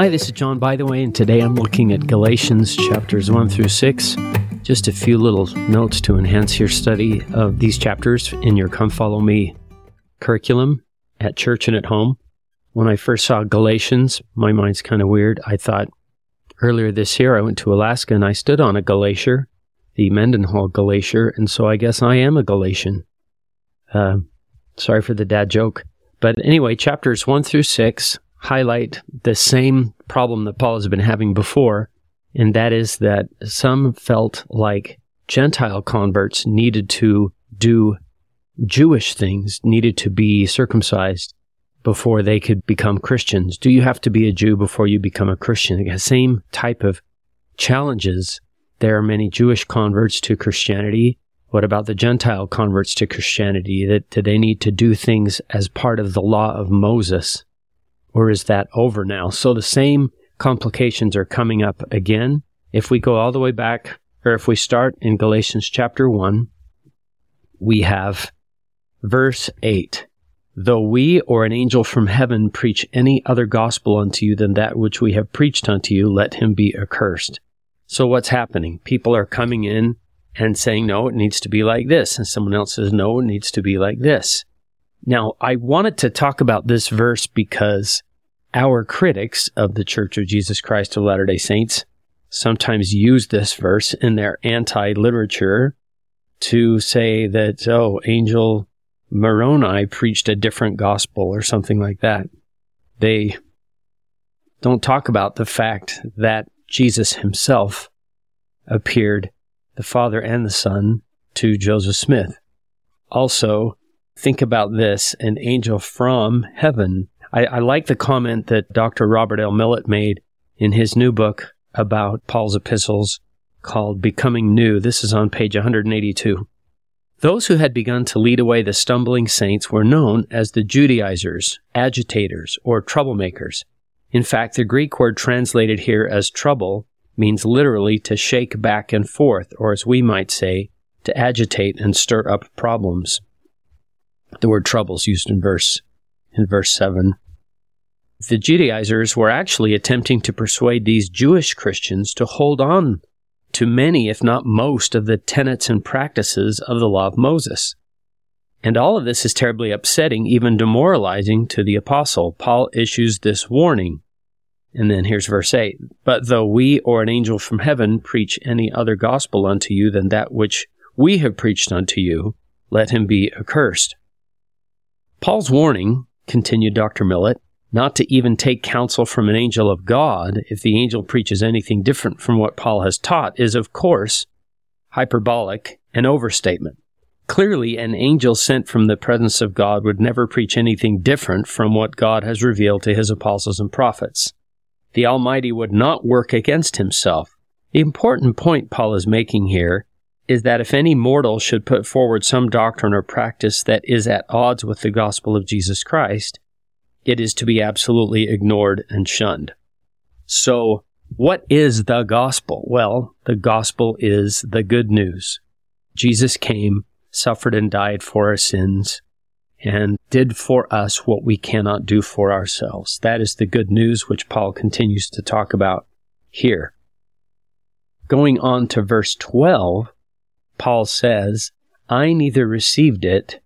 Hi, this is John, by the way, and today I'm looking at Galatians chapters 1 through 6. Just a few little notes to enhance your study of these chapters in your Come Follow Me curriculum at church and at home. When I first saw Galatians, my mind's kind of weird. I thought earlier this year I went to Alaska and I stood on a glacier, the Mendenhall Glacier, and so I guess I am a Galatian. Uh, sorry for the dad joke. But anyway, chapters 1 through 6 highlight the same problem that Paul has been having before, and that is that some felt like Gentile converts needed to do Jewish things, needed to be circumcised before they could become Christians. Do you have to be a Jew before you become a Christian? The same type of challenges. There are many Jewish converts to Christianity. What about the Gentile converts to Christianity? That do they need to do things as part of the law of Moses? Or is that over now? So the same complications are coming up again. If we go all the way back, or if we start in Galatians chapter 1, we have verse 8. Though we or an angel from heaven preach any other gospel unto you than that which we have preached unto you, let him be accursed. So what's happening? People are coming in and saying, no, it needs to be like this. And someone else says, no, it needs to be like this. Now, I wanted to talk about this verse because our critics of the Church of Jesus Christ of Latter day Saints sometimes use this verse in their anti literature to say that, oh, Angel Moroni preached a different gospel or something like that. They don't talk about the fact that Jesus himself appeared, the Father and the Son, to Joseph Smith. Also, think about this an angel from heaven. I, I like the comment that Dr. Robert L. Millet made in his new book about Paul's epistles called Becoming New. This is on page 182. Those who had begun to lead away the stumbling saints were known as the Judaizers, agitators, or troublemakers. In fact, the Greek word translated here as trouble means literally to shake back and forth, or as we might say, to agitate and stir up problems the word troubles used in verse in verse 7 the judaizers were actually attempting to persuade these jewish christians to hold on to many if not most of the tenets and practices of the law of moses. And all of this is terribly upsetting even demoralizing to the apostle. Paul issues this warning. And then here's verse 8 but though we or an angel from heaven preach any other gospel unto you than that which we have preached unto you let him be accursed Paul's warning, continued Dr. Millet, not to even take counsel from an angel of God if the angel preaches anything different from what Paul has taught is, of course, hyperbolic and overstatement. Clearly, an angel sent from the presence of God would never preach anything different from what God has revealed to his apostles and prophets. The Almighty would not work against himself. The important point Paul is making here is that if any mortal should put forward some doctrine or practice that is at odds with the gospel of Jesus Christ, it is to be absolutely ignored and shunned. So, what is the gospel? Well, the gospel is the good news. Jesus came, suffered and died for our sins, and did for us what we cannot do for ourselves. That is the good news which Paul continues to talk about here. Going on to verse 12, Paul says, I neither received it,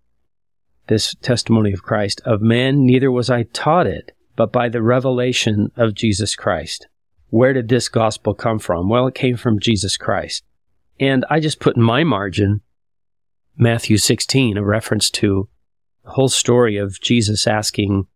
this testimony of Christ, of man, neither was I taught it, but by the revelation of Jesus Christ. Where did this gospel come from? Well, it came from Jesus Christ. And I just put in my margin Matthew 16, a reference to the whole story of Jesus asking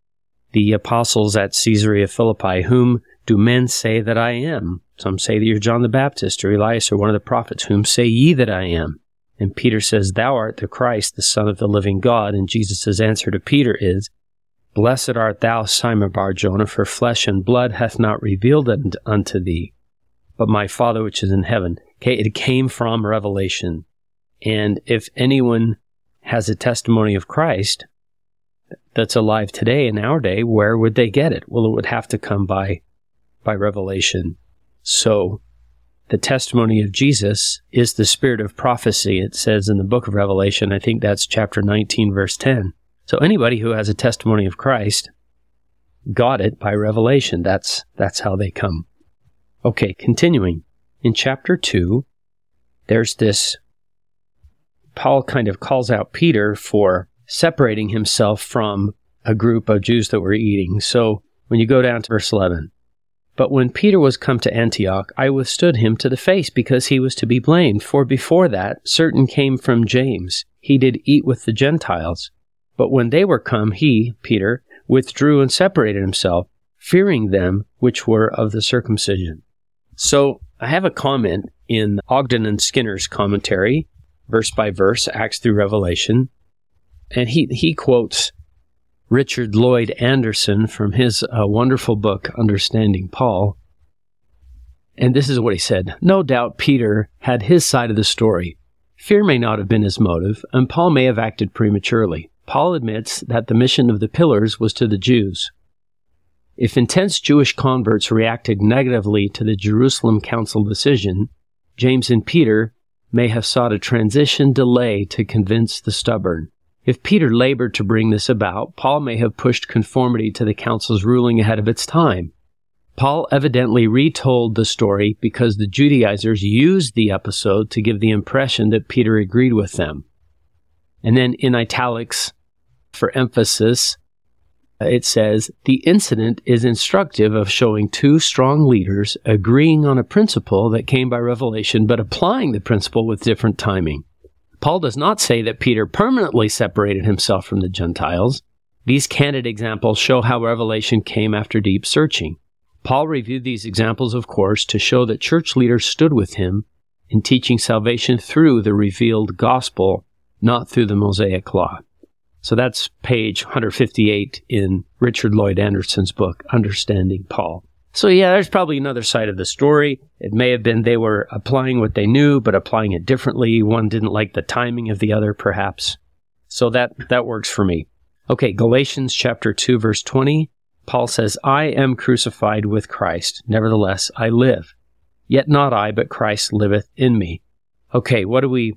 the apostles at Caesarea Philippi, Whom do men say that I am? Some say that you're John the Baptist or Elias or one of the prophets. Whom say ye that I am? And Peter says, Thou art the Christ, the Son of the living God. And Jesus' answer to Peter is, Blessed art thou, Simon Barjona, for flesh and blood hath not revealed it unto thee, but my Father which is in heaven. Okay, it came from revelation. And if anyone has a testimony of Christ that's alive today in our day, where would they get it? Well, it would have to come by by revelation. So, the testimony of Jesus is the spirit of prophecy, it says in the book of Revelation. I think that's chapter 19, verse 10. So, anybody who has a testimony of Christ, got it by revelation. That's, that's how they come. Okay, continuing. In chapter 2, there's this, Paul kind of calls out Peter for separating himself from a group of Jews that were eating. So when you go down to verse 11, but when Peter was come to Antioch, I withstood him to the face because he was to be blamed. For before that, certain came from James. He did eat with the Gentiles. But when they were come, he, Peter, withdrew and separated himself, fearing them which were of the circumcision. So I have a comment in Ogden and Skinner's commentary, verse by verse, Acts through Revelation, and he, he quotes Richard Lloyd Anderson from his uh, wonderful book, Understanding Paul. And this is what he said No doubt Peter had his side of the story. Fear may not have been his motive, and Paul may have acted prematurely. Paul admits that the mission of the pillars was to the Jews. If intense Jewish converts reacted negatively to the Jerusalem Council decision, James and Peter may have sought a transition delay to convince the stubborn. If Peter labored to bring this about, Paul may have pushed conformity to the council's ruling ahead of its time. Paul evidently retold the story because the Judaizers used the episode to give the impression that Peter agreed with them. And then in italics, for emphasis, it says the incident is instructive of showing two strong leaders agreeing on a principle that came by revelation, but applying the principle with different timing. Paul does not say that Peter permanently separated himself from the Gentiles. These candid examples show how revelation came after deep searching. Paul reviewed these examples, of course, to show that church leaders stood with him in teaching salvation through the revealed gospel, not through the Mosaic law. So that's page 158 in Richard Lloyd Anderson's book, Understanding Paul. So, yeah, there's probably another side of the story. It may have been they were applying what they knew, but applying it differently. One didn't like the timing of the other, perhaps. So that, that works for me. Okay, Galatians chapter 2, verse 20. Paul says, I am crucified with Christ. Nevertheless, I live. Yet not I, but Christ liveth in me. Okay, what do we.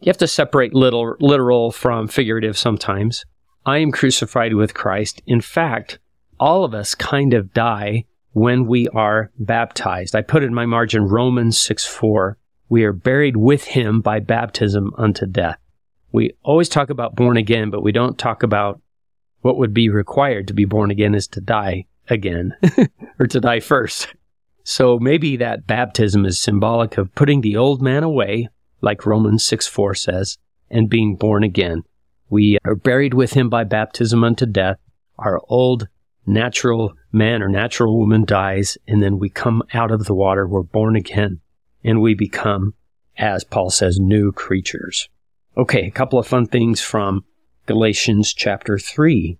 You have to separate little, literal from figurative sometimes. I am crucified with Christ. In fact, all of us kind of die when we are baptized. I put in my margin Romans 6 4. We are buried with him by baptism unto death. We always talk about born again, but we don't talk about what would be required to be born again is to die again or to die first. So maybe that baptism is symbolic of putting the old man away, like Romans 6 4 says, and being born again. We are buried with him by baptism unto death. Our old natural man or natural woman dies, and then we come out of the water, we're born again, and we become, as Paul says, new creatures. Okay, a couple of fun things from Galatians chapter 3.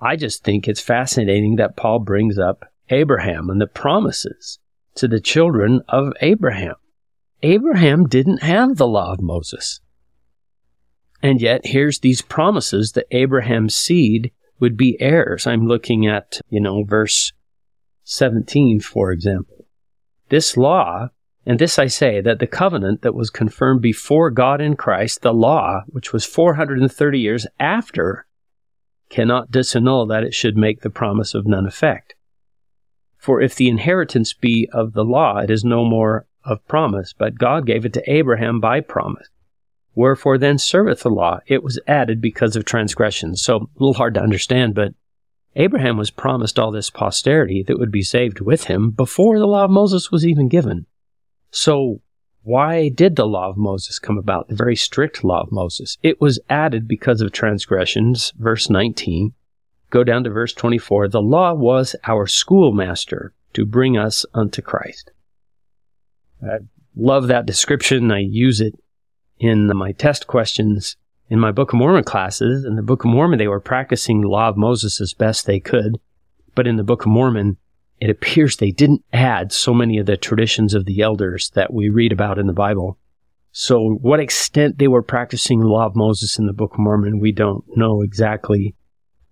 I just think it's fascinating that Paul brings up Abraham and the promises to the children of Abraham. Abraham didn't have the law of Moses. And yet, here's these promises that Abraham's seed would be heirs. I'm looking at, you know, verse 17, for example. This law, and this I say, that the covenant that was confirmed before God in Christ, the law, which was 430 years after, cannot disannul that it should make the promise of none effect. For if the inheritance be of the law, it is no more of promise, but God gave it to Abraham by promise. Wherefore then serveth the law? It was added because of transgressions. So a little hard to understand, but Abraham was promised all this posterity that would be saved with him before the law of Moses was even given. So why did the law of Moses come about? The very strict law of Moses. It was added because of transgressions, verse 19. Go down to verse 24. The law was our schoolmaster to bring us unto Christ. I love that description. I use it in my test questions in my Book of Mormon classes. In the Book of Mormon, they were practicing the law of Moses as best they could. But in the Book of Mormon, it appears they didn't add so many of the traditions of the elders that we read about in the Bible. So, what extent they were practicing the law of Moses in the Book of Mormon, we don't know exactly.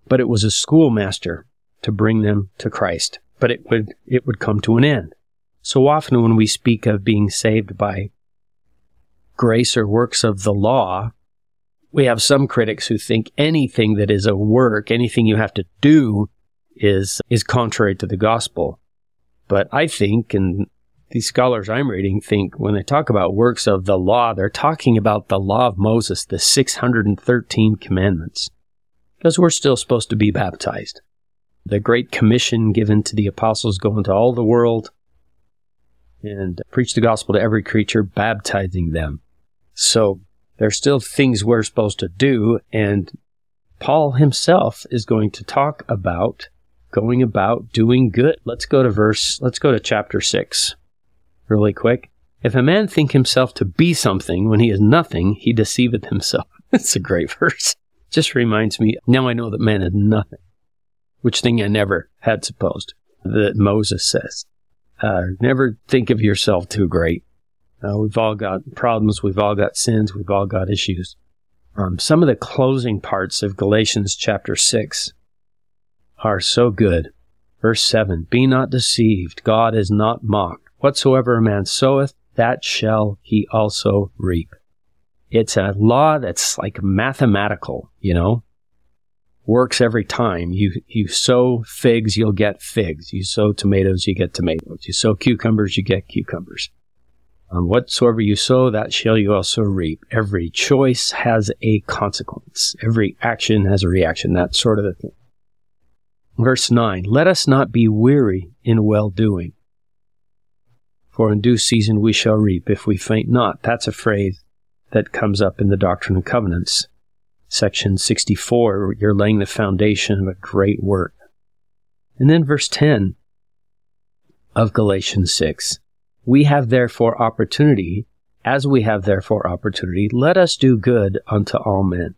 But it was a schoolmaster to bring them to Christ. But it would, it would come to an end. So often when we speak of being saved by grace or works of the law, we have some critics who think anything that is a work, anything you have to do is is contrary to the gospel. But I think, and these scholars I'm reading think when they talk about works of the law, they're talking about the law of Moses, the 613 commandments, because we're still supposed to be baptized. The great commission given to the apostles go into all the world and preach the gospel to every creature, baptizing them. So there's still things we're supposed to do, and Paul himself is going to talk about going about doing good. Let's go to verse, let's go to chapter 6 really quick. If a man think himself to be something when he is nothing, he deceiveth himself. It's a great verse. Just reminds me, now I know that man is nothing, which thing I never had supposed that Moses says. Uh, never think of yourself too great. Uh, we've all got problems. We've all got sins. We've all got issues. Um, some of the closing parts of Galatians chapter 6 are so good. Verse 7 Be not deceived, God is not mocked. Whatsoever a man soweth, that shall he also reap. It's a law that's like mathematical, you know, works every time. You, you sow figs, you'll get figs. You sow tomatoes, you get tomatoes. You sow cucumbers, you get cucumbers. Um, whatsoever you sow, that shall you also reap. Every choice has a consequence. Every action has a reaction, that sort of a thing. Verse 9 Let us not be weary in well doing, for in due season we shall reap if we faint not. That's a phrase that comes up in the Doctrine and Covenants, section 64. You're laying the foundation of a great work. And then verse 10 of Galatians 6 we have therefore opportunity, as we have therefore opportunity, let us do good unto all men,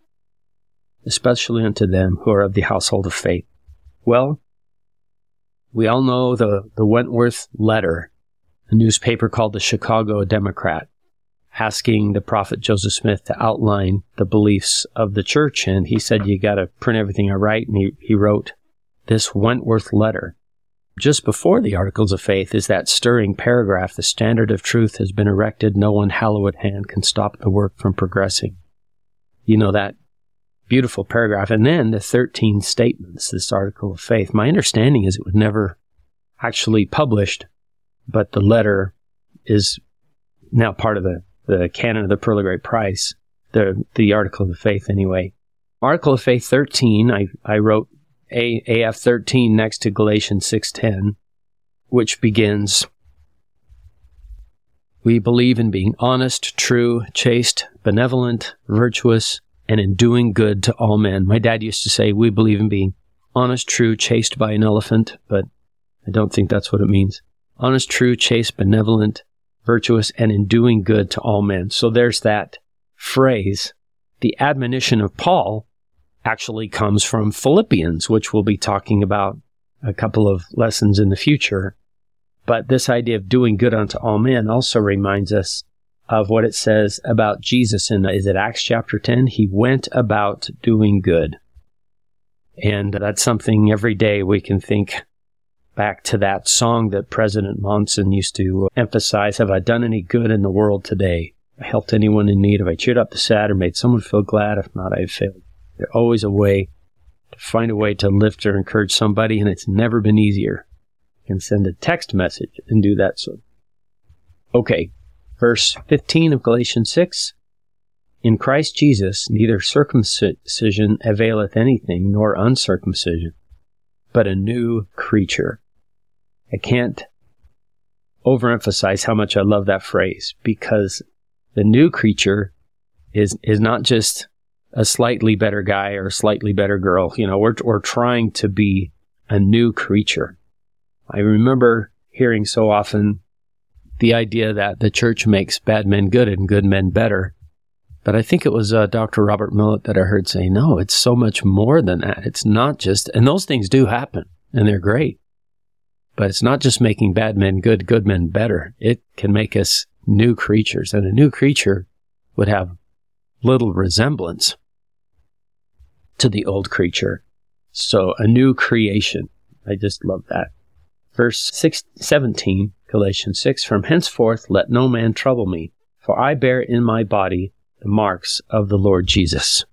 especially unto them who are of the household of faith. Well, we all know the, the Wentworth letter, a newspaper called the Chicago Democrat, asking the prophet Joseph Smith to outline the beliefs of the church. And he said, You got to print everything I write. And he, he wrote this Wentworth letter just before the Articles of Faith is that stirring paragraph The standard of truth has been erected, no one hallowed hand can stop the work from progressing. You know, that beautiful paragraph. And then the 13 statements, this Article of Faith. My understanding is it was never actually published, but the letter is now part of the, the canon of the Pearl of Great Price, the, the Article of Faith anyway. Article of Faith 13, I, I wrote a- AF 13 next to Galatians 6:10, which begins We believe in being honest, true, chaste, benevolent, virtuous, and in doing good to all men. My dad used to say we believe in being honest, true, chased by an elephant, but I don't think that's what it means. Honest, true, chaste, benevolent, virtuous, and in doing good to all men. So there's that phrase. The admonition of Paul actually comes from Philippians, which we'll be talking about a couple of lessons in the future. But this idea of doing good unto all men also reminds us of what it says about Jesus in is it Acts chapter 10? He went about doing good. And that's something every day we can think back to that song that President Monson used to emphasize Have I done any good in the world today? I helped anyone in need? Have I cheered up the sad or made someone feel glad? If not, I have failed. There's always a way to find a way to lift or encourage somebody, and it's never been easier. You can send a text message and do that. So, okay, verse 15 of Galatians 6. In Christ Jesus, neither circumcision availeth anything, nor uncircumcision, but a new creature. I can't overemphasize how much I love that phrase because the new creature is, is not just a slightly better guy or a slightly better girl. You know, we're, we're trying to be a new creature. I remember hearing so often the idea that the church makes bad men good and good men better. But I think it was uh, Dr. Robert Millet that I heard say, no, it's so much more than that. It's not just, and those things do happen and they're great. But it's not just making bad men good, good men better. It can make us new creatures. And a new creature would have little resemblance to the old creature. So a new creation. I just love that. Verse 6, 17, Galatians 6, From henceforth let no man trouble me, for I bear in my body the marks of the Lord Jesus.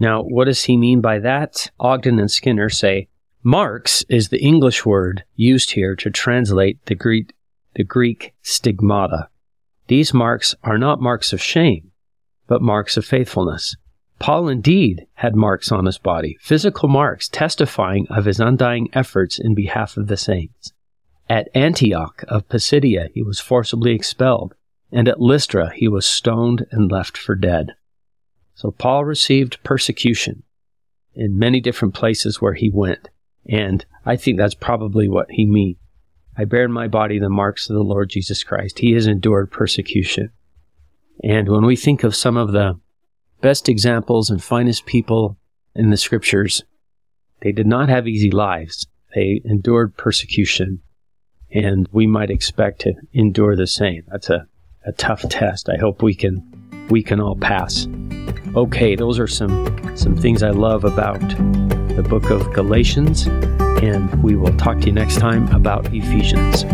Now, what does he mean by that? Ogden and Skinner say, Marks is the English word used here to translate the Greek, the Greek stigmata. These marks are not marks of shame, but marks of faithfulness. Paul indeed had marks on his body, physical marks testifying of his undying efforts in behalf of the saints. At Antioch of Pisidia, he was forcibly expelled, and at Lystra, he was stoned and left for dead. So Paul received persecution in many different places where he went. And I think that's probably what he means. I bear in my body the marks of the Lord Jesus Christ. He has endured persecution. And when we think of some of the best examples and finest people in the scriptures, they did not have easy lives. They endured persecution, and we might expect to endure the same. That's a, a tough test. I hope we can we can all pass. Okay, those are some some things I love about the book of Galatians, and we will talk to you next time about Ephesians.